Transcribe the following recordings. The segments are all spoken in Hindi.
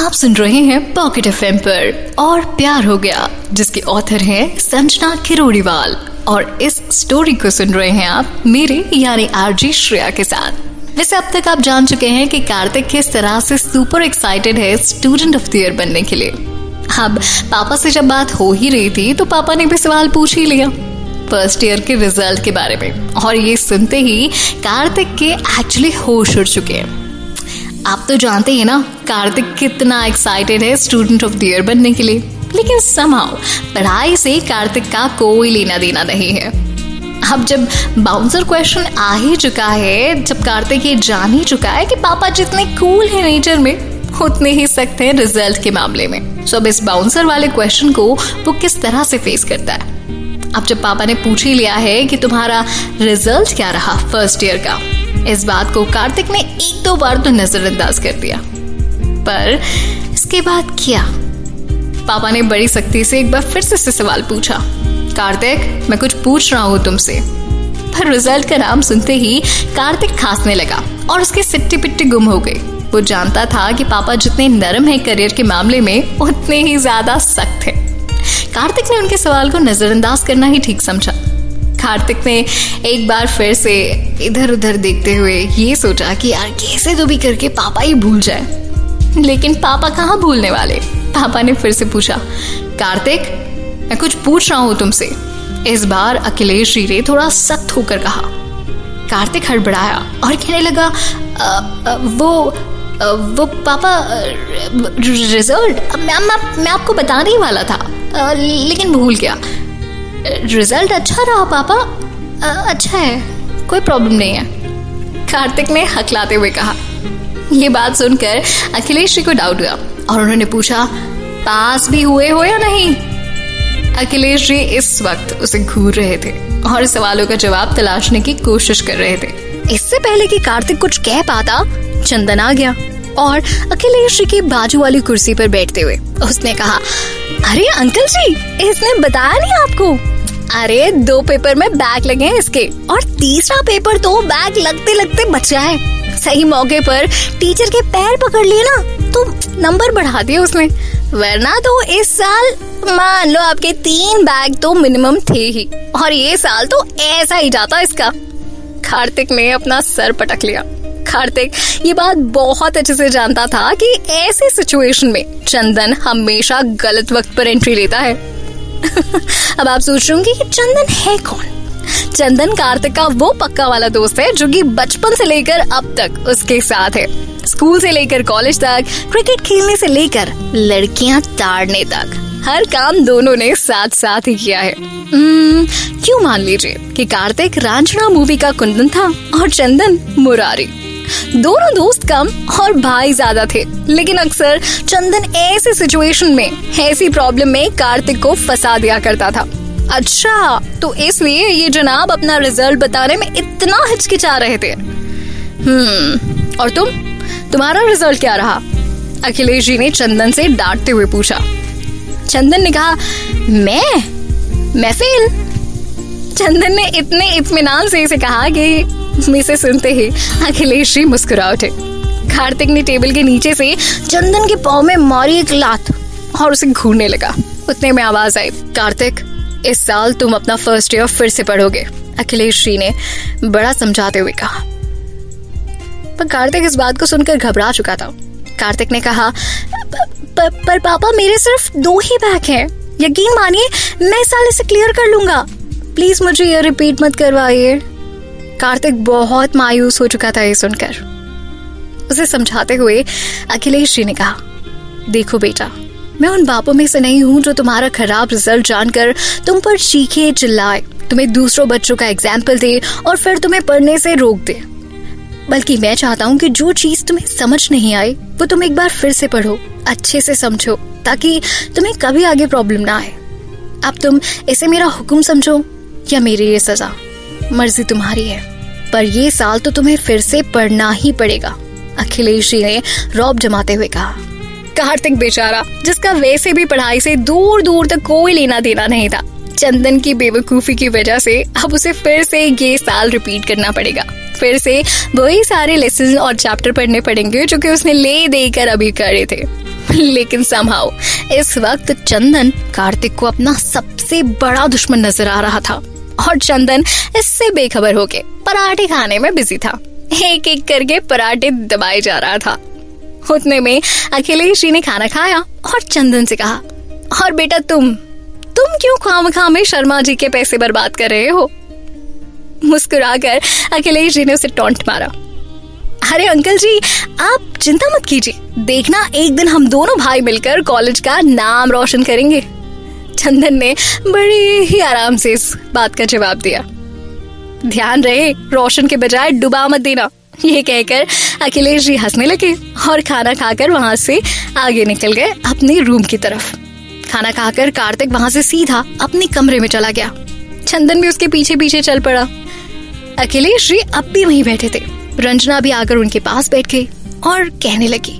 आप सुन रहे हैं पॉकेट एफ़ पर, और प्यार हो गया, जिसके ऑथर हैं संजना किरोड़ीवाल और इस स्टोरी को सुन रहे हैं आप मेरे, यानी आरजी श्रेया के साथ। वैसे अब तक आप जान चुके हैं कि कार्तिक किस तरह से सुपर एक्साइटेड है स्टूडेंट ऑफ़ द ईयर बनने के लिए। अब पापा से जब बात हो ही रही थी तो पापा ने भी सवाल पूछ ही लिया। फ़र्स्ट ईयर के रिज़ल्ट के बारे में। और ये सुनते ही कार्तिक के एक्चुअली होश उड़ चुके हैं। आप तो जानते हैं ना, कार्तिक कितना एक्साइटेड है स्टूडेंट ऑफ़ द ईयर बनने के लिए। लेकिन समाओ पढ़ाई से कार्तिक का कोई लेना देना नहीं है। अब जब बाउंसर क्वेश्चन आ ही चुका है, जब कार्तिक ये जान ही चुका है कि पापा जितने कूल है नेचर में, उतने ही सख्त हैं रिज़ल्ट के मामले में। सो अब इस बाउंसर वाले क्वेश्चन को वो किस तरह से फेस करता है? अब जब पापा ने पूछ ही लिया है कि तुम्हारा रिज़ल्ट क्या रहा फ़र्स्ट ईयर का? इस बात को कार्तिक ने एक दो बार तो नजरअंदाज कर दिया। पर इसके बाद क्या? पापा ने बड़ी सख्ती से एक बार फिर से, से सवाल पूछा। कार्तिक मैं कुछ पूछ रहा हूँ तुमसे। पर रिज़ल्ट का नाम सुनते ही कार्तिक खांसने लगा और उसकी सिट्टी पिट्टी गुम हो गई। वो जानता था कि पापा जितने नरम है करियर के मामले में उतने ही ज़्यादा सख्त है। कार्तिक ने उनके सवाल को नजरअंदाज करना ही ठीक समझा। कार्तिक ने एक बार फिर से इधर उधर देखते हुए ये सोचा कि यार कैसे तो भी करके पापा ही भूल जाए। लेकिन पापा कहाँ भूलने वाले? पापा ने फिर से पूछा कार्तिक मैं कुछ पूछ रहा हूँ तुमसे। इस बार अखिलेश जी ने थोड़ा सख्त होकर कहा। कार्तिक हड़बड़ाया और कहने लगा आ, आ, वो आ, वो पापा रिज़ल्ट मैं, मैं, मैं आपको बताने ही वाला था आ, लेकिन भूल गया। रिज़ल्ट अच्छा रहा पापा? आ, अच्छा है। कोई प्रॉब्लम नहीं है। कार्तिक ने हकलाते हुए कहा ये बात सुनकर अखिलेश जी को डाउट हुआ और उन्होंने पूछा पास भी हुए हो या नहीं? अखिलेश जी इस वक्त उसे घूर रहे थे और सवालों का जवाब तलाशने की कोशिश कर रहे थे। इससे पहले कि कार्तिक कुछ कह पाता चंदन आ गया और अखिलेश जी की बाजू वाली कुर्सी पर बैठते हुए उसने कहा अरे अंकल जी इसने बताया नहीं आपको? अरे, दो पेपर में बैग लगे हैं इसके। और तीसरा पेपर तो बैग लगते लगते बचा है। सही मौके पर टीचर के पैर पकड़ लिए ना तो नंबर बढ़ा दिए उसने। वरना तो इस साल, मान लो आपके तीन बैग तो मिनिमम थे ही। और ये साल तो ऐसा ही जाता इसका। कार्तिक ने अपना सर पटक लिया। कार्तिक, ये बात बहुत अच्छे से जानता था कि ऐसी सिचुएशन में चंदन हमेशा गलत वक्त पर एंट्री लेता है। अब आप सोच रहे होंगे कि चंदन है कौन? चंदन कार्तिक का वो पक्का वाला दोस्त है जो कि बचपन से लेकर अब तक उसके साथ है। स्कूल से लेकर कॉलेज तक क्रिकेट खेलने से लेकर लड़कियाँ ताड़ने तक हर काम दोनों ने साथ साथ ही किया है। hmm, क्यों मान लीजिए कि कार्तिक रांझना मूवी का कुंदन था और चंदन मुरारी। दोनों दोस्त कम और भाई ज़्यादा थे। लेकिन अक्सर चंदन ऐसी सिचुएशन में, ऐसी प्रॉब्लम में कार्तिक को फंसा दिया करता था। अच्छा तो इसलिए ये जनाब अपना रिज़ल्ट बताने में इतना हिचकिचा रहे थे। हम्म और तुम? तुम्हारा रिज़ल्ट क्या रहा? अखिलेश जी ने चंदन से डांटते हुए पूछा। चंदन ने कहा, मैं? मैं फेल चंदन ने इतने इतमान से इसे कहा कि से सुनते ही अखिलेश जी मुस्कुरा उठे कार्तिक ने टेबल के नीचे से चंदन के पाव में मारी एक लात और उसे घूरने लगा। उतने में आवाज़ आई कार्तिक इस साल तुम अपना फ़र्स्ट ईयर फिर से पढ़ोगे अखिलेश जी ने बड़ा समझाते हुए कहा। पर कार्तिक इस बात को सुनकर घबरा चुका था। कार्तिक ने कहा पर, पर पापा मेरे सिर्फ़ दो ही बैग हैं। यकीन मानिए मैं इस साल इसे क्लियर कर लूँगा। प्लीज़ मुझे ये रिपीट मत करवाइए। कार्तिक बहुत मायूस हो चुका था ये सुनकर। उसे समझाते हुए अखिलेश जी ने कहा, देखो बेटा, मैं उन बापों में से नहीं हूँ जो तुम्हारा खराब रिज़ल्ट जानकर तुम पर चीखे चिल्लाए। तुम्हें दूसरों बच्चों का एग्ज़ाम्पल दे और फिर तुम्हें पढ़ने से रोक दे। बल्कि मैं चाहता हूँ कि जो चीज़ तुम्हें समझ नहीं आई, वो तुम एक बार फिर से पढ़ो, अच्छे से समझो, ताकि तुम्हें कभी आगे प्रॉब्लम ना आए। अब तुम इसे मेरा हुक्म समझो या मेरी ये सजा? मर्ज़ी तुम्हारी है। पर ये साल तो तुम्हें फिर से पढ़ना ही पड़ेगा। अखिलेश जी ने रौब जमाते हुए कहा कार्तिक बेचारा, जिसका वैसे भी पढ़ाई से दूर दूर तक कोई लेना देना नहीं था, चंदन की बेवकूफ़ी की वजह से अब उसे फिर से ये साल रिपीट करना पड़ेगा। फिर से वही सारे लेसन और चैप्टर पढ़ने पड़ेंगे जो कि उसने ले देकर अभी करे थे। लेकिन समहाउ इस वक्त चंदन कार्तिक को अपना सबसे बड़ा दुश्मन नज़र आ रहा था। और चंदन इससे बेखबर होके पराठे खाने में बिज़ी था। एक एक करके पराठे दबाए जा रहा था। उतने में अखिलेश जी ने खाना खाया और चंदन से कहा, और बेटा तुम तुम क्यों खाम खाम में शर्मा जी के पैसे बर्बाद कर रहे हो? मुस्कुराकर अखिलेश जी ने उसे टोंट मारा। अरे अंकल जी, आप चिंता मत कीजिए। देखना, एक दिन हम दोनों भाई मिलकर कॉलेज का नाम रोशन करेंगे। चंदन ने बड़े ही आराम से इस बात का जवाब दिया। ध्यान रहे, रोशन के बजाय डुबा मत देना। ये कहकर अखिलेश जी हंसने लगे और खाना खाकर वहाँ से आगे निकल गए अपने रूम की तरफ़। खाना खाकर कार्तिक वहाँ से सीधा अपने कमरे में चला गया। चंदन भी उसके पीछे पीछे चल पड़ा। अखिलेश जी अब भी वहीं बैठे थे। रंजना भी आकर उनके पास बैठ गई और कहने लगी,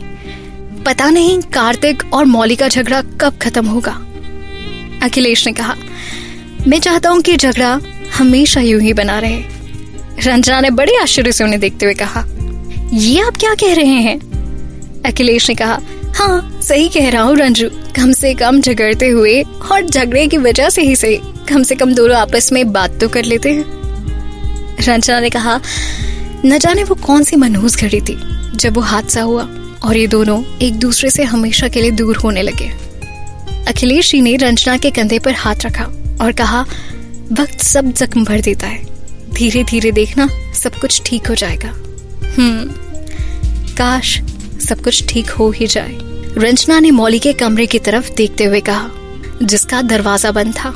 पता नहीं कार्तिक और मौली का झगड़ा कब खत्म होगा? अखिलेश ने कहा, मैं चाहता हूँ कि झगड़ा हमेशा यूँ ही बना रहे। रंजना ने बड़े आश्चर्य से उन्हें देखते हुए कहा, ये आप क्या कह रहे हैं? अखिलेश ने कहा हाँ सही कह रहा हूँ रंजू। कम से कम झगड़ते हुए और झगड़े की वजह से ही सही। कम से कम दोनों आपस में बात तो कर लेते हैं। रंजना ने कहा, न जाने वो कौन सी मनहूस घड़ी थी जब वो हादसा हुआ और ये दोनों एक दूसरे से हमेशा के लिए दूर होने लगे। अखिलेश जी ने रंजना के कंधे पर हाथ रखा और कहा, वक्त सब जख्म भर देता है। धीरे धीरे देखना, सब कुछ ठीक हो जाएगा। हम्म काश सब कुछ ठीक हो ही जाए, रंजना ने मौली के कमरे की तरफ़ देखते हुए कहा, जिसका दरवाज़ा बंद था।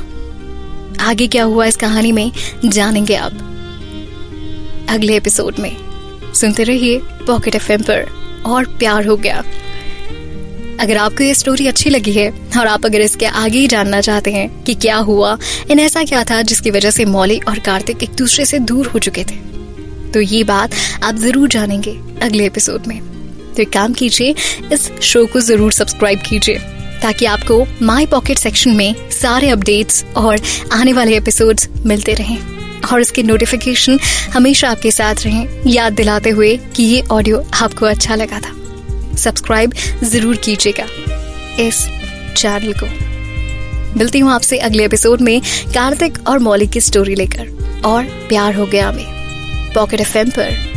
आगे क्या हुआ इस कहानी में, जानेंगे आप अगले एपिसोड में। सुनते रहिए पॉकेट एफ़ पर। और प्यार हो गया। अगर आपको ये स्टोरी अच्छी लगी है, और आप अगर इसके आगे ही जानना चाहते हैं कि क्या हुआ, इन ऐसा क्या था जिसकी वजह से मौली और कार्तिक एक दूसरे से दूर हो चुके थे? तो ये बात आप ज़रूर जानेंगे अगले एपिसोड में। तो एक काम कीजिए, इस शो को ज़रूर सब्सक्राइब कीजिए, ताकि आपको माई पॉकेट सेक्शन में सारे अपडेट्स और आने वाले एपिसोड्स मिलते रहें। और इसके नोटिफिकेशन हमेशा आपके साथ रहें। याद दिलाते हुए कि ये ऑडियो आपको अच्छा लगा था। सब्सक्राइब ज़रूर कीजिएगा इस चैनल को। मिलती हूँ आपसे अगले एपिसोड में कार्तिक और मौलिक की स्टोरी लेकर। और प्यार हो गया में पॉकेट एफएम पर